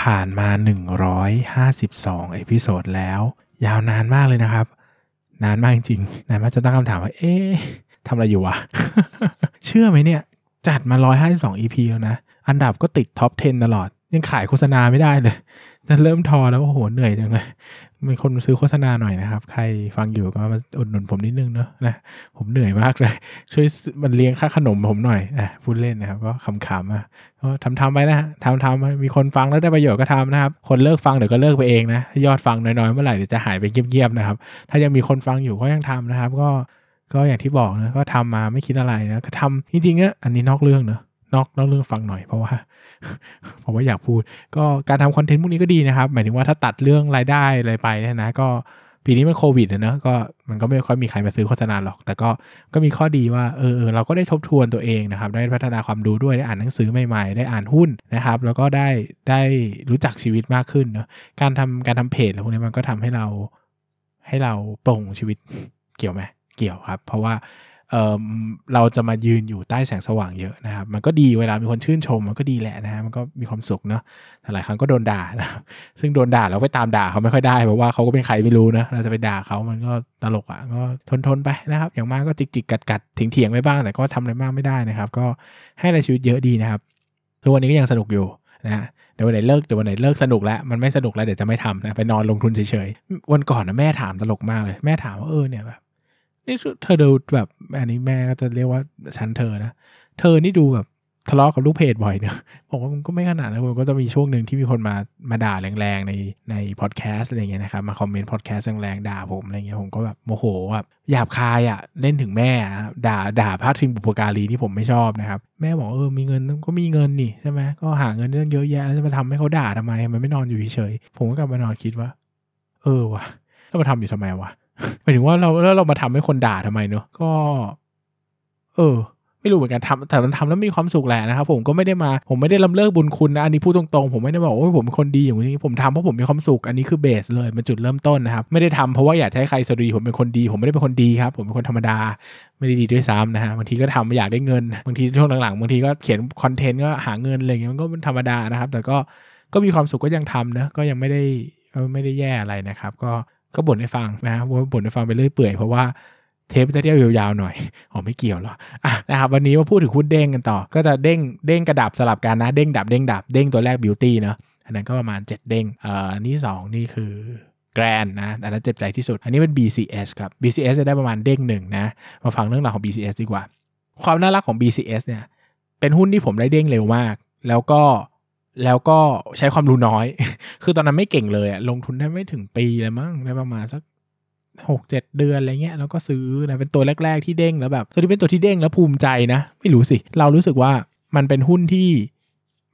ผ่านมา 152 episode แล้ว ยาวนานมากเลยนะครับ นานมากจริงๆ นานมากจะตั้งคำถามว่า เอ๊ะทำอะไรอยู่วะ เชื่อไหมเนี่ย จัดมา 152 EP แล้วนะ อันดับก็ติด top 10 ตลอด ยังขายโฆษณาไม่ได้เลย จะเริ่มท้อแล้วโอ้โหเหนื่อยจังเลยมีคนซื้อโฆษณาหน่อยนะครับ ใครฟังอยู่ก็มาอุดหนุนผมนิดนึงเนอะนะผมเหนื่อยมากเลย ช่วยมันเลี้ยงค่าขนมผมหน่อยอะพูดเล่นนะครับ ก็ขำๆอะก็ทำๆไปนะทำทำๆมีคนฟังแล้วได้ประโยชน์ก็ทำนะครับ คนเลิกฟังเดี๋ยวก็เลิกไปเองนะยอดฟังน้อยๆเมื่อไหร่เดี๋ยวจะหายไปเงียบๆนะครับ ถ้ายังมีคนฟังอยู่ก็ยังทำนะครับ ก็ก็อย่างที่บอกนะก็ทำมาไม่คิดอะไรนะก็ทำจริงๆอะอันนี้นอกเรื่องเนอะ นอกนอกเรื่องฟังหน่อยเพราะว่าเพราะว่าอยากพูด ก็การทำคอนเทนต์พวกนี้ก็ดีนะครับ หมายถึงว่าถ้าตัดเรื่องรายได้อะไรไปเนี่ยนะก็ปีนี้มันโควิดนะเนอะก็มันก็ไม่ค่อยมีใครมาซื้อโฆษณาหรอก แต่ก็ก็มีข้อดีว่าเออเราก็ได้ทบทวนตัวเองนะครับ ได้พัฒนาความรู้ด้วยได้อ่านหนังสือใหม่ๆ ได้อ่านหุ้นนะครับ แล้วก็ได้ได้รู้จักชีวิตมากขึ้นเนอะการทำการทำเพจอะไรพวกนี้มันก็ทำให้เราให้เราปลงชีวิตเกี่ยวไหมเกี่ยวครับ เพราะว่า เเราจะมายืนอยู่ใต้แสงสว่างเยอะนะครับ มันก็ดีเวลามีคนชื่นชม มันก็ดีแหละนะฮะมันก็มีความสุขเนาะแต่หลายครั้งก็โดนด่านะครับซึ่งโดนด่าเราไปตามด่าเขาไม่ค่อยได้เพราะว่าเขาก็เป็นใครไม่รู้นะเราจะไปด่าเขามันก็ตลกอะก็ทนทนๆไปนะครับ อย่างมากก็จิกจิกกัดกัดๆถิงเถียงไปบ้างแต่ก็ทำอะไรมากไม่ได้นะครับ ก็ให้ในชีวิตเยอะดีนะครับทุกวันนี้ก็ยังสนุกอยู่นะฮะเดี๋ยววันไหนเลิกเดี๋ยววันไหนเลิกสนุกแล้วมันไม่สนุกแล้วเดี๋ยวจะไม่ทำนะไปนอนลงทุนเฉยๆวันก่อนนะแม่ถามตลกมากเลย แม่ถามว่าเออเนี่ยแบบ นี่เธอดูแบบอันนี้แม่ก็จะเรียกว่าฉันเธอนะเธอนี่ดูแบบทะเลาะกับลูกเพจบ่อยเนอะบอกว่ามันก็ไม่ขนาดนั้นมันก็จะมีช่วงหนึ่งที่มีคนมามาด่าแรงๆในในพอดแคสต์อะไรเงี้ยนะครับมา comment พอดแคสต์แรงๆด่าผมอะไรเงี้ยผมก็แบบโมโหแบบหยาบคายอะเล่นถึงแม่ด่าด่าพาดพิงบุพการีที่ผมไม่ชอบนะครับแม่บอกเออมีเงินก็มีเงินนี่ใช่ไหมก็หาเงินเรื่องเยอะแยะแล้วจะมาทำให้เขาด่าทำไมมันไม่นอนอยู่เฉยๆผมก็กลับมานอนคิดว่า เออวะแล้วมาทำอยู่ทำไมวะ หมายถึงว่าเราแล้วเรามาทำให้คนด่าทำไมเนอะก็ เออ ไม่รู้เหมือนกันทำแต่มันทำแล้วมีความสุขแหละนะครับผมก็ไม่ได้มาผมไม่ได้ลำเลิกบุญคุณนะอันนี้พูดตรงๆผมไม่ได้บอกว่าโอ้ผมเป็นคนดีอย่างนี้ผมทำเพราะผมมีความสุขอันนี้คือ base เลยมันจุดเริ่มต้นนะครับไม่ได้ทำเพราะว่าอยากให้ใครสวัสดีผมเป็นคนดี ผมไม่ได้เป็นคนดีครับ ผมเป็นคนธรรมดาไม่ได้ดีด้วยซ้ำนะฮะบางทีก็ทำอยากได้เงินบางทีช่วงหลังๆบางทีก็เขียนคอนเทนต์ก็หาเงินอะไรอย่างเงี้ยมันก็เป็นธรรมดานะครับ แต่ก็ก็มีความสุขก็ยังทำนะก็ยังไม่ได้ไม่ได้แย่อะไรนะครับ ก็ ก็บ่นให้ฟังนะว่าบ่นให้ฟังไปเรื่อยเปื่อยเพราะว่าเทปจะเที่ยวยาวๆหน่อย อ๋อไม่เกี่ยวหรอกอะนะครับวันนี้มาพูดถึงหุ้นเด้งกันต่อ ก็จะเด้งเด้งกระดับสลับกันนะ เด้งดับเด้งดับเด้งตัวแรกบิวตี้เนาะ อันนั้นก็ประมาณ 7 เด้งเอ่ออันที่2นี่คือแกรนนะ อันนั้นเจ็บใจที่สุด อันนี้เป็น BCS ครับ BCS จะได้ประมาณเด้งหนึ่งนะ มาฟังเรื่องราวของ BCS ดีกว่า ความน่ารักของ BCS เนี่ย เป็นหุ้นที่ผมได้เด้งเร็วมาก แล้วก็ แล้วก็ใช้ความรู้น้อย คือตอนนั้นไม่เก่งเลยอะลงทุนได้ไม่ถึงปีเลยมั้งได้ประมาณสักหกเจ็ดเดือนอะไรเงี้ยแล้วก็ซื้อนะเป็นตัวแรก ๆที่เด้งแล้วแบบตัวที่เป็นตัวที่เด้งแล้วภูมิใจนะ ไม่รู้สิ เรารู้สึกว่ามันเป็นหุ้นที่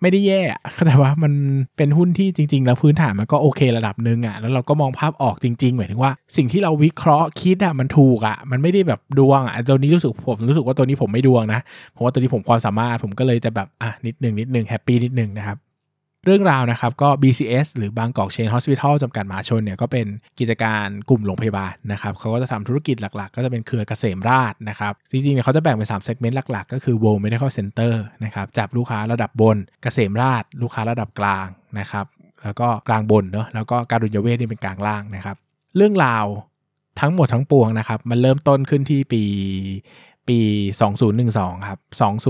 ไม่ได้แย่แต่ว่ามันเป็นหุ้นที่จริง ๆ แล้วพื้นฐานมันก็โอเคระดับหนึ่งอะแล้วเราก็มองภาพออกจริงๆหมายถึงว่า สิ่งที่เราวิเคราะห์คิดอะมันถูกอะมันไม่ได้แบบดวงอะตัวนี้รู้สึกผมรู้สึกว่าตัวนี้ผมไม่ดวงนะผมว่าตัวนี้ผมความสามารถผมก็เลยจะแบบอะนิดหนึ่งนิดหนึ่ง happy นิดหนึ่งนะครับ เรื่องราวนะครับก็ BCH หรือบางกอกเชน Hospital จำกัดมหาชนเนี่ยก็เป็นกิจการกลุ่มโรงพยาบาลนะครับเขาก็จะทำธุรกิจหลักๆ ก็จะเป็นเครือเกษมราษฎร์นะครับ จริงๆเนี่ยเขาจะแบ่งเป็น3 segment หลักๆ ก็คือ World Medical Center นะครับจับลูกค้าระดับบนเกษมราช ลูกค้าระดับกลางนะครับแล้วก็กลางบนเนาะแล้วก็การุญยเวทนี่เป็นกลางล่างนะครับ เรื่องราวทั้งหมดทั้งปวงนะครับ มันเริ่มต้นขึ้นที่ปี ปี 2012 ครับ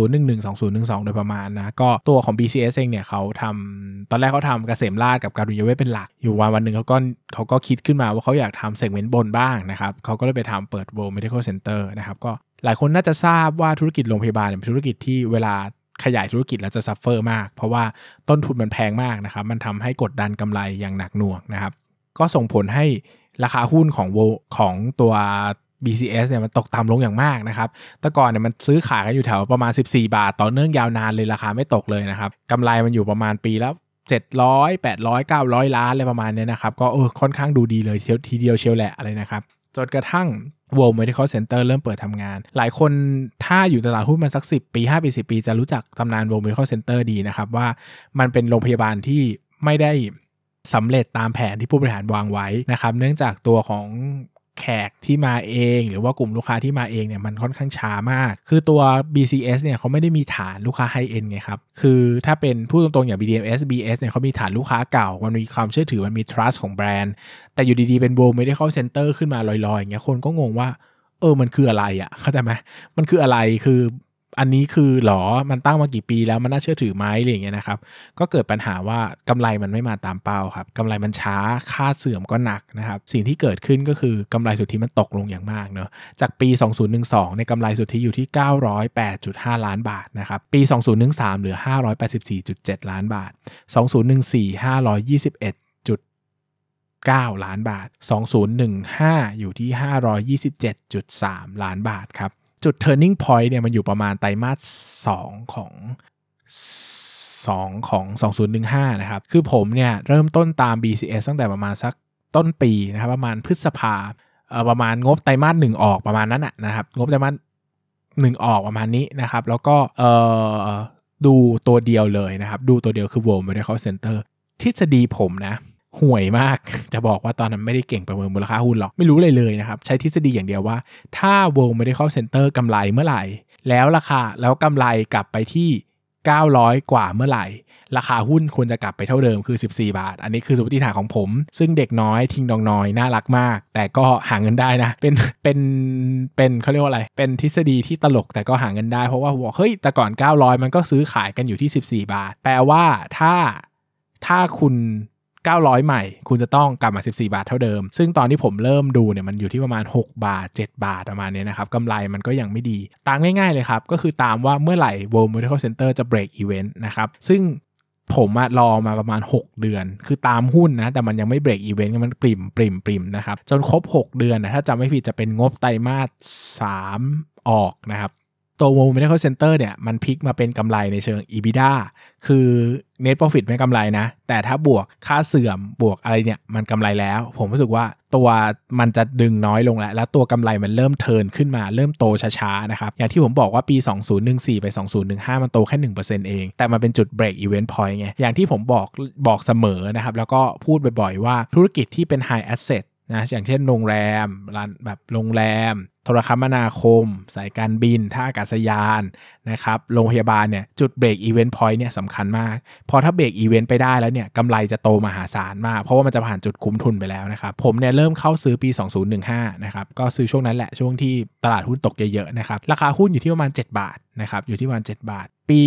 2011 2012 โดยประมาณนะ ก็ตัวของ BCS เองเนี่ยเขาทำตอนแรกเขาทำกเกษมราชกับการุญยเวทเป็นหลัก อยู่วันวันหนึ่งเขาก็เขาก็คิดขึ้นมาว่าเขาอยากทำเซกเมนต์บนบ้างนะครับเขาก็เลยไปทำเปิด World Medical Center นะครับก็หลายคนน่าจะทราบว่าธุรกิจโรงพยาบาลเนี่ยเป็นธุรกิจที่เวลาขยายธุรกิจแล้วจะ suffer มาก เพราะว่าต้นทุนมันแพงมากนะครับ มันทำให้กดดันกำไรอย่างหนักหน่วงนะครับ ก็ส่งผลให้ราคาหุ้นของ World ของตัว BCH เนี่ยมันตกต่ำลงอย่างมากนะครับแต่ก่อนเนี่ยมันซื้อขายกันอยู่แถวประมาณ 14 บาท ต่อเนื่องยาวนานเลยราคาไม่ตกเลยนะครับกำไรมันอยู่ประมาณปีแล้ว700 800 900 ล้านอะไรประมาณนี้นะครับ ก็เออค่อนข้างดูดีเลยทีเดียวเชียวแหละอะไรนะครับ จนกระทั่ง World Medical Center เริ่มเปิดทำงาน หลายคนถ้าอยู่ตลาดหุ้นมาสัก 10 ปี 5 ปี 10 ปี จะรู้จักตำนาน World Medical Center ดีนะครับว่ามันเป็นโรงพยาบาลที่ไม่ได้สำเร็จตามแผนที่ผู้บริหารวางไว้นะครับ เนื่องจากตัวของ แขกที่มาเอง หรือว่ากลุ่มลูกค้าที่มาเองเนี่ยมันค่อนข้างช้ามาก คือตัว BCS เนี่ยเขาไม่ได้มีฐานลูกค้าไฮเอ็นไงครับ คือถ้าเป็นพูดตรงๆอย่าง BDMs BS เนี่ยเขามีฐานลูกค้าเก่า มันมีความเชื่อถือมันมี trust ของแบรนด์ แต่อยู่ดีๆ เป็น World Medical Center ขึ้นมาลอยๆอย่างเงี้ยคนก็งงว่าเออมันคืออะไรอะ่ะเข้าใจไหมมันคืออะไรคือ อันนี้คือหรอมันตั้งมากี่ปีแล้วมันน่าเชื่อถือไหมอะไรอย่างเงี้ยนะครับ ก็เกิดปัญหาว่ากำไรมันไม่มาตามเป้าครับกำไรมันช้าค่าเสื่อมก็หนักนะครับ สิ่งที่เกิดขึ้นก็คือกำไรสุทธิมันตกลงอย่างมากเนอะจากปี 2012ในกำไรสุทธิอยู่ที่ 908.5 ล้านบาทนะครับปี 2013เหลือ 584.7 ล้านบาท 2014 521 9 ล้านบาท 2015 อยู่ที่ 527.3 ล้านบาทครับ จุด turning point เนี่ยมันอยู่ประมาณไตรมาส2ของ 2 ของ 2015 นะครับ คือผมเนี่ยเริ่มต้นตาม BCS ตั้งแต่ประมาณสักต้นปีนะครับประมาณพฤษภาประมาณงบไตรมาสหนึ่งออกประมาณนั้นนะครับ งบไตรมาสหนึ่งออกประมาณนี้นะครับ แล้วก็ดูตัวเดียวเลยนะครับ ดูตัวเดียวคือ World Medical Center ทฤษฎีผมนะ ห่วยมาก จะบอกว่าตอนนั้นไม่ได้เก่งประเมินมูลค่าหุ้นหรอก ไม่รู้เลยเลยนะครับ ใช้ทฤษฎีอย่างเดียวว่า ถ้า World Medical Center กำไรเมื่อไหร่ แล้วราคาแล้วกำไรกลับไปที่ 900 กว่าเมื่อไหร่ ราคาหุ้นควรจะกลับไปเท่าเดิมคือ 14 บาท อันนี้คือสมมติฐานของผม ซึ่งเด็กน้อยทิ้งดองน้อย น่ารักมาก แต่ก็หาเงินได้นะ เป็นเป็นเป็นเขาเรียกว่าอะไร เป็นทฤษฎีที่ตลกแต่ก็หาเงินได้เพราะว่าบอกเฮ้ยแต่ก่อน 900 มันก็ซื้อขายกันอยู่ที่ 14 บาท แปลว่าถ้าถ้าคุณ 900 ใหม่ คุณจะต้องกลับมา 14 บาทเท่าเดิม ซึ่งตอนที่ผมเริ่มดูเนี่ยมันอยู่ที่ประมาณ 6 บาท 7 บาทประมาณนี้นะครับกำไรมันก็ยังไม่ดี ตามง่ายๆเลยครับ ก็คือตามว่าเมื่อไหร่ World Medical Center จะ break event นะครับซึ่งผมรอมาประมาณ 6 เดือน คือตามหุ้นนะ แต่มันยังไม่เบรกอีเวนต์มันปริมปริมปริมนะครับ จนครบ 6 เดือนนะ ถ้าจำไม่ผิดจะเป็นงบไตรมาส3ออกนะครับ ตัว World Medical Center เนี่ยมันพลิกมาเป็นกำไรในเชิง EBITDA คือ Net Profit ไม่กำไรนะ แต่ถ้าบวกค่าเสื่อมบวกอะไรเนี่ยมันกำไรแล้ว ผมรู้สึกว่าตัวมันจะดึงน้อยลงแล้ว แล้วตัวกำไรมันเริ่มเทินขึ้นมาเริ่มโตช้าๆนะครับ อย่างที่ผมบอกว่าปี 2014 ไป 2015 มันโตแค่ 1%เอง แต่มันเป็นจุด break event point ไงอย่างที่ผมบอกบอกเสมอนะครับแล้วก็พูดบ่อยๆว่าธุรกิจที่เป็น high asset นะอย่างเช่นโรงแรมร้านแบบโรงแรม โทรคมนาคม สายการบิน ท่าอากาศยานนะครับโรงพยาบาลเนี่ยจุด break even point เนี่ยสำคัญมาก พอถ้า break even ไปได้แล้วเนี่ยกำไรจะโตมหาศาลมาก เพราะว่ามันจะผ่านจุดคุ้มทุนไปแล้วนะครับ ผมเนี่ยเริ่มเข้าซื้อปี 2015 นะครับ ก็ซื้อช่วงนั้นแหละช่วงที่ตลาดหุ้นตกเยอะๆนะครับราคาหุ้นอยู่ที่ประมาณ 7 บาทนะครับอยู่ที่ประมาณ 7 บาท ปี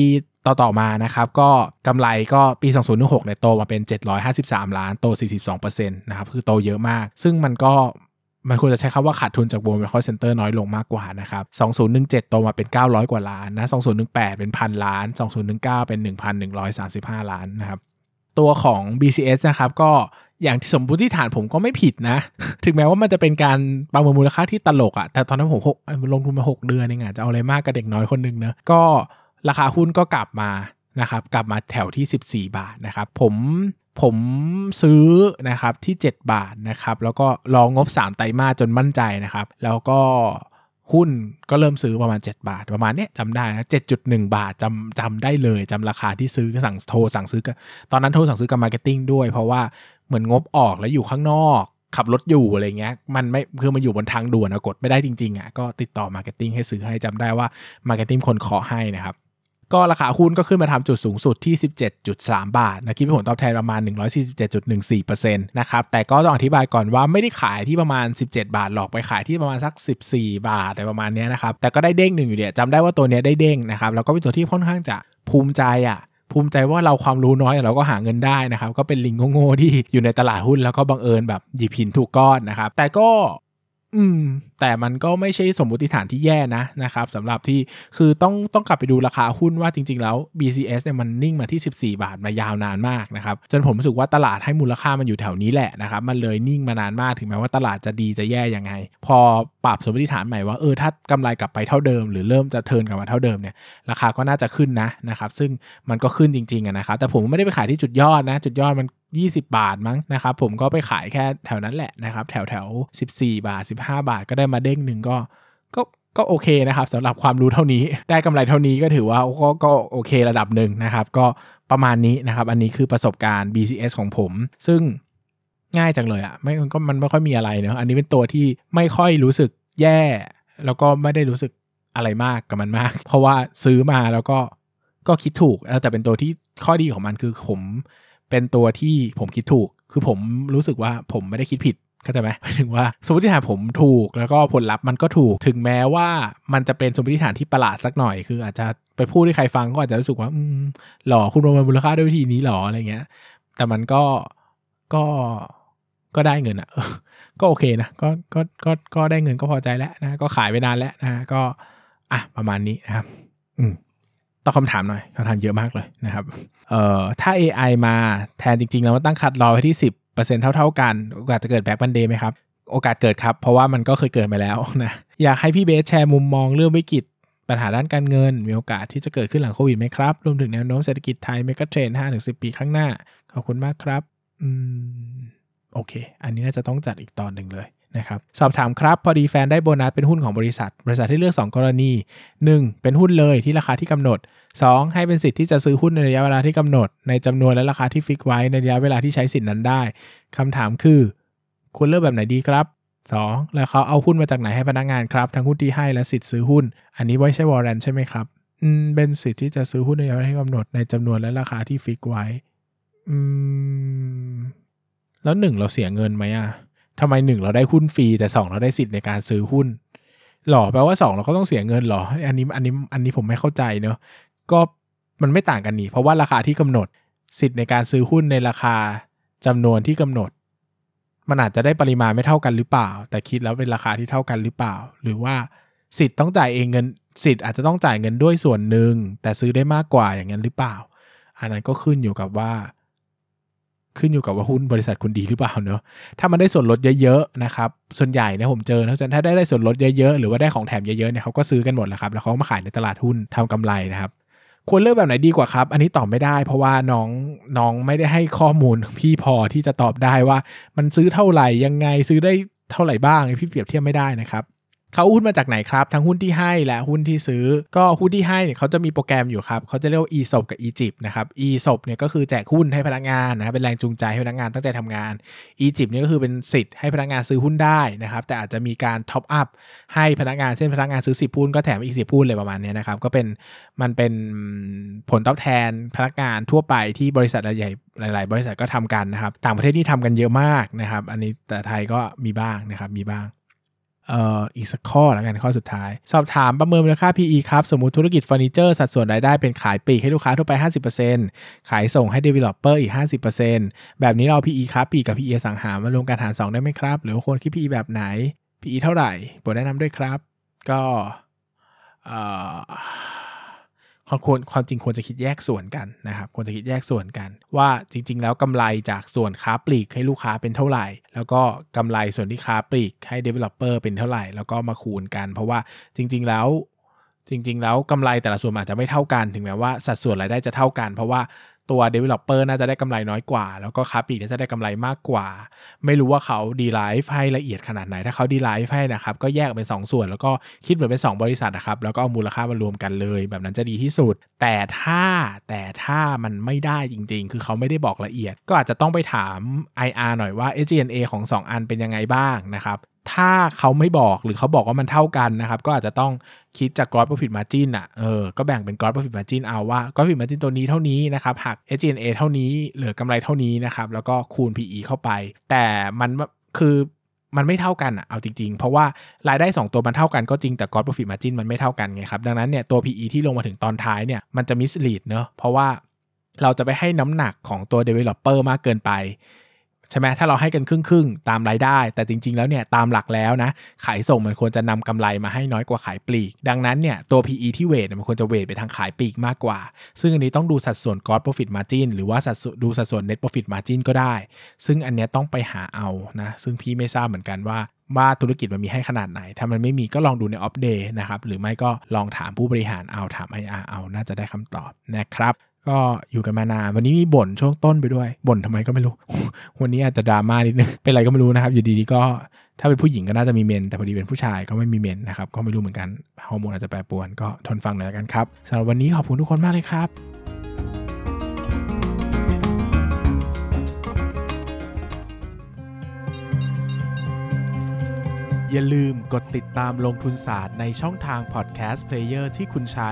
ต่อต่อมานะครับ ก็กำไรก็ปี 2016เนี่ยโตมาเป็น 753 ล้านโต 42%นะครับ คือโตเยอะมาก ซึ่งมันก็มันควรจะใช้คำว่าขาดทุนจากวงเป็นคอร์เซ็นเตอร์น้อยลงมากกว่านะครับ 2017 โตมาเป็น 900 กว่าล้านนะ 2018 เป็นพันล้าน 2019 เป็น 1,135 ล้านนะครับ ตัวของ BCS นะครับ ก็อย่างที่สมมติฐานผมก็ไม่ผิดนะ ถึงแม้ว่ามันจะเป็นการประเมินมูลค่าที่ตลกอะแต่ตอนนั้นผมลงทุนมา 6 เดือนเองอะจะเอาอะไรมากกับเด็กน้อยคนหนึ่งเนะก็ ราคาหุ้นก็กลับมานะครับกลับมาแถวที่ 14 บาทนะครับผมผมซื้อนะครับที่ 7 บาทนะครับแล้วก็ลองงบ 3 ไตรมาสจนมั่นใจนะครับ แล้วก็หุ้นก็เริ่มซื้อประมาณ 7 บาท ประมาณเนี้ยจำได้นะ 7.1 บาทจำจำได้เลยจำราคาที่ซื้อสั่งโทรสั่งซื้อกันตอนนั้นโทรสั่งซื้อกับ marketing ด้วย เพราะว่าเหมือนงบออกแล้วอยู่ข้างนอกขับรถอยู่อะไรเงี้ย มันไม่คือมันอยู่บนทางด่วนกดไม่ได้จริงๆอะก็ติดต่อ marketing ให้ซื้อให้จำได้ว่าmarketing คนขอให้นะครับ ก็ราคาหุ้นก็ขึ้นมาทำจุดสูงสุดที่ 17.3 บาทนะคิดเป็นผลตอบแทนประมาณ 147.14%นะครับแต่ก็ต้องอธิบายก่อนว่าไม่ได้ขายที่ประมาณ 17 บาทหรอกไปขายที่ประมาณสัก 14 บาทอะไรประมาณนี้นะครับแต่ก็ได้เด้งหนึ่งอยู่เดียจำได้ว่าตัวนี้ได้เด้งนะครับแล้วก็เป็นตัวที่ค่อนข้างจะภูมิใจอะภูมิใจว่าเราความรู้น้อยเราก็หาเงินได้นะครับก็เป็นลิงโง่ๆที่อยู่ในตลาดหุ้นแล้วก็บังเอิญแบบหยิบหินถูกก้อนนะครับแต่ก็ อืม แต่มันก็ไม่ใช่สมมติฐานที่แย่นะนะครับสำหรับที่คือต้องต้องกลับไปดูราคาหุ้นว่าจริง ๆ แล้ว BCS เนี่ยมันนิ่งมาที่ 14 บาทมายาวนานมากนะครับจนผมรู้สึกว่าตลาดให้มูลค่ามันอยู่แถวนี้แหละนะครับมันเลยนิ่งมานานมากถึงแม้ว่าตลาดจะดีจะแย่ยังไง พอปรับสมมติฐานใหม่ว่าเออถ้ากำไรกลับไปเท่าเดิม หรือเริ่มจะเทินกลับมาเท่าเดิมเนี่ยราคาก็น่าจะขึ้นนะนะครับซึ่งมันก็ขึ้นจริงๆนะครับแต่ผมไม่ได้ไปขายที่จุดยอดนะ จุดยอดมัน20 บาทมั้งนะครับผมก็ไปขายแค่แถวนั้นแหละนะครับแถวแถว14 บาท 15 บาทก็ได้มาเด้งหนึ่งก็ก็ก็โอเคนะครับสำหรับความรู้เท่านี้ได้กำไรเท่านี้ก็ถือว่าก็ก็โอเคระดับหนึ่งนะครับ ก็ประมาณนี้นะครับ อันนี้คือประสบการณ์ BCS ของผม ซึ่งง่ายจังเลยอะ่ะไม่ก็มันไม่ค่อยมีอะไรเนาะอันนี้เป็นตัวที่ไม่ค่อยรู้สึกแย่ แล้วก็ไม่ได้รู้สึกอะไรมากกับมันมาก เพราะว่าซื้อมาแล้วก็ก็คิดถูกแต่เป็นตัวที่ข้อดีของมันคือผมเป็นตัวที่ผมคิดถูก คือผมรู้สึกว่าผมไม่ได้คิดผิด เข้าใจไหมหมายถึงว่าสมมติฐานผมถูกแล้วก็ผลลัพธ์มันก็ถูกถึงแม้ว่ามันจะเป็นสมมติฐานที่ประหลาดสักหน่อย คืออาจจะไปพูดให้ใครฟังก็อาจจะรู้สึกว่าอืมหล่อคุณประเมินมูลค่าด้วยวิธีนี้หรออะไรเงี้ย แต่มันก็ก็ก็ได้เงินอะ่ะก็โอเคนะก็ก็ก็ก็ได้เงินก็พอใจแล้วนะก็ขายไปนานแล้วนะก็อะประมาณนี้นะครับ อืมตอบคำถามหน่อยคำถามเยอะมากเลยนะครับ เอ่อ ถ้า AI มาแทนจริง ๆ แล้วมันตั้ง cut รอไว้ที่ 10 เซ็นต์เท่า ๆ กัน โอกาสจะเกิด Black Monday ไหมครับ โอกาสเกิดครับ เพราะว่ามันก็เคยเกิดมาแล้วนะ อยากให้พี่เบสแชร์มุมมองเรื่องวิกฤตปัญหาด้านการเงิน มีโอกาสที่จะเกิดขึ้นหลังโควิดไหมครับ รวมถึงแนวโน้มเศรษฐกิจไทย megatrend ห้าถึงสิปีข้างหน้า ขอบคุณมากครับ อืม โอเค อันนี้น่าจะต้องจัดอีกตอนหนึ่งเลย นะครับสอบถามครับ พอดีแฟนได้โบนัสเป็นหุ้นของบริษัท บริษัทที่เลือก 2 กรณี 1. เป็นหุ้นเลยที่ราคาที่กำหนด 2. ให้เป็นสิทธิ์ที่จะซื้อหุ้นในระยะเวลาที่กำหนด ในจำนวนและราคาที่ฟิกไว้ในระยะเวลาที่ใช้สิทธิ์นั้นได้คำถามคือ คุณเลือกแบบไหนดีครับ 2. แล้วเขาเอาหุ้นมาจากไหนให้พนักงานครับ ทั้งหุ้นที่ให้และสิทธิ์ซื้อหุ้น อันนี้ไว้ใช่วอร์เรนใช่ไหมครับอืมเป็นสิทธิ์ที่จะซื้อหุ้นในระยะเวลาที่กำหนดในจำนวนและราคาที่ฟิกไว้อืมแล้วหนึ่งเราเสียเงินไหมอะ ทำไมหนึ่งเราได้หุ้นฟรีแต่สองเราได้สิทธิ์ในการซื้อหุ้นหรอแปลว่าสองเราก็ต้องเสียเงินหรอ อันนี้อันนี้อันนี้ผมไม่เข้าใจเนอะก็มันไม่ต่างกันนี่เพราะว่าราคาที่กำหนดสิทธิ์ในการซื้อหุ้นในราคาจำนวนที่กำหนด มันอาจจะได้ปริมาณไม่เท่ากันหรือเปล่า แต่คิดแล้วเป็นราคาที่เท่ากันหรือเปล่า หรือว่าสิทธิ์ต้องจ่ายเองเงิน สิทธิ์อาจจะต้องจ่ายเงินด้วยส่วนหนึ่งแต่ซื้อได้มากกว่าอย่างนั้นหรือเปล่า อันนั้นก็ขึ้นอยู่กับว่า ขึ้นอยู่กับว่าหุ้นบริษัทคุณดีหรือเปล่าเนอะถ้ามันได้ส่วนลดเยอะๆนะครับส่วนใหญ่เนี่ยผมเจอนะถ้าได้ได้ส่วนลดเยอะๆหรือว่าได้ของแถมเยอะๆเนี่ยเขาก็ซื้อกันหมดแล้วครับแล้วเขามาขายในตลาดหุ้นทำกำไรนะครับควรเลือกแบบไหนดีกว่าครับ อันนี้ตอบไม่ได้ เพราะว่าน้องน้องไม่ได้ให้ข้อมูลพี่พอที่จะตอบได้ว่า มันซื้อเท่าไหร่ยังไงซื้อได้เท่าไหร่บ้างพี่เปรียบเทียบไม่ได้นะครับ เขาหุ้นมาจากไหนครับ ทั้งหุ้นที่ให้และหุ้นที่ซื้อ ก็หุ้นที่ให้เนี่ยเขาจะมีโปรแกรมอยู่ครับเขาจะเรียกว่า ESOP กับ EJIP นะครับ ESOP เนี่ยก็คือแจกหุ้นให้พนักงานนะครับเป็นแรงจูงใจให้พนักงานตั้งใจทำงาน Egypt เนี่ยก็คือเป็นสิทธิ์ให้พนักงานซื้อหุ้นได้นะครับแต่อาจจะมีการ top up ให้พนักงานเช่นพนักงานซื้อ 10หุ้นก็แถมอีก 10หุ้นเลยประมาณนี้นะครับก็เป็นมันเป็นผลตอบแทนพนักงานทั่วไปที่บริษัทใหญ่หลาย ๆ บริษัทก็ทำกันนะครับต่างประเทศที่ทำกันเยอะมากนะครับอันนี้แต่ไทยก็มีบ้างนะครับมีบ้าง อีกสักข้อแล้วกันข้อสุดท้าย สอบถามประเมินมูลค่า PE ครับ สมมติธุรกิจเฟอร์นิเจอร์สัดส่วนรายได้เป็นขายปลีกให้ลูกค้าทั่วไป 50%ขายส่งให้ Developer อีก 50%แบบนี้เรา PE ครับปีกับ PE สังหารมารวมกันหาร 2 ได้ไหมครับ หรือว่าควรคิด PE แบบไหน PE เท่าไหร่โปรดแนะนำด้วยครับ ก็เอ่อ ควรความจริงควรจะคิดแยกส่วนกันนะครับควรจะคิดแยกส่วนกัน ว่าจริง ๆ แล้วกำไรจากส่วนค้าปลีกให้ลูกค้าเป็นเท่าไหร่ แล้วก็กำไรส่วนที่ค้าปลีกให้ Developer เป็นเท่าไหร่ แล้วก็มาคูณกัน เพราะว่าจริง ๆ แล้วจริง ๆ แล้วกำไรแต่ละส่วนอาจจะไม่เท่ากันถึงแม้ว่าสัดส่วนรายได้จะเท่ากัน เพราะว่า ตัว Developer น่าจะได้กำไรน้อยกว่า แล้วก็ค้าปลีกน่าจะได้กำไรมากกว่า ไม่รู้ว่าเขาดีไลฟ์ให้ละเอียดขนาดไหน ถ้าเขาดีไลฟ์ให้นะครับ ก็แยกเป็น 2 ส่วน แล้วก็คิดเหมือนเป็น 2 บริษัทนะครับ แล้วก็เอามูลค่ามารวมกันเลย แบบนั้นจะดีที่สุด แต่ถ้าแต่ถ้ามันไม่ได้จริง ๆ คือเขาไม่ได้บอกละเอียด ก็อาจจะต้องไปถาม IR หน่อยว่า SG&A ของ 2 อันเป็นยังไงบ้างนะครับ ถ้าเขาไม่บอกหรือเขาบอกว่ามันเท่ากันนะครับ ก็อาจจะต้องคิดจาก gross profit margin อะเออก็แบ่งเป็น gross profit margin เอาว่า gross profit margin ตัวนี้เท่านี้นะครับหัก SG&A เท่านี้เหลือกำไรเท่านี้นะครับ แล้วก็คูณ PE เข้าไป แต่มันคือมันไม่เท่ากันอะเอาจริง ๆ เพราะว่ารายได้ 2 ตัวมันเท่ากันก็จริงแต่ gross profit margin มันไม่เท่ากันไงครับดังนั้นเนี่ยตัว PE ที่ลงมาถึงตอนท้ายเนี่ยมันจะ mislead เนอะเพราะว่าเราจะไปให้น้ำหนักของตัว developer มากเกินไป ใช่ไหมถ้าเราให้กันครึ่งๆตามรายได้ แต่จริง ๆ แล้วเนี่ยตามหลักแล้วนะขายส่งมันควรจะนำกำไรมาให้น้อยกว่าขายปลีก ดังนั้นเนี่ยตัว PE ที่ weight มันควรจะ weight ไปทางขายปลีกมากกว่า ซึ่งอันนี้ต้องดูสัดส่วน gross profit margin หรือว่าสัดส่วนดูสัดส่วน net profit margin ก็ได้ ซึ่งอันเนี้ยต้องไปหาเอานะซึ่งพี่ไม่ทราบเหมือนกันว่าว่าธุรกิจมันมีให้ขนาดไหน ถ้ามันไม่มีก็ลองดูใน Opp Day นะครับ หรือไม่ก็ลองถามผู้บริหารเอา ถาม IR เอา น่าจะได้คำตอบนะครับ ก็อยู่กันมานานวันนี้มีบ่นช่วงต้นไปด้วยบ่นทำไมก็ไม่รู้ วันนี้อาจจะดราม่านิดนึงเป็นอะไรก็ไม่รู้นะครับ อยู่ดีๆก็ถ้าเป็นผู้หญิงก็น่าจะมีเมน แต่พอดีเป็นผู้ชายก็ไม่มีเมนนะครับก็ไม่รู้เหมือนกันฮอร์โมนอาจจะแปรปรวนก็ทนฟังหน่อยแล้วกันครับสำหรับวันนี้ขอบคุณทุกคนมากเลยครับอย่าลืมกดติดตามลงทุนศาสตร์ในช่องทางพอดแคสต์เพลเยอร์ที่คุณใช้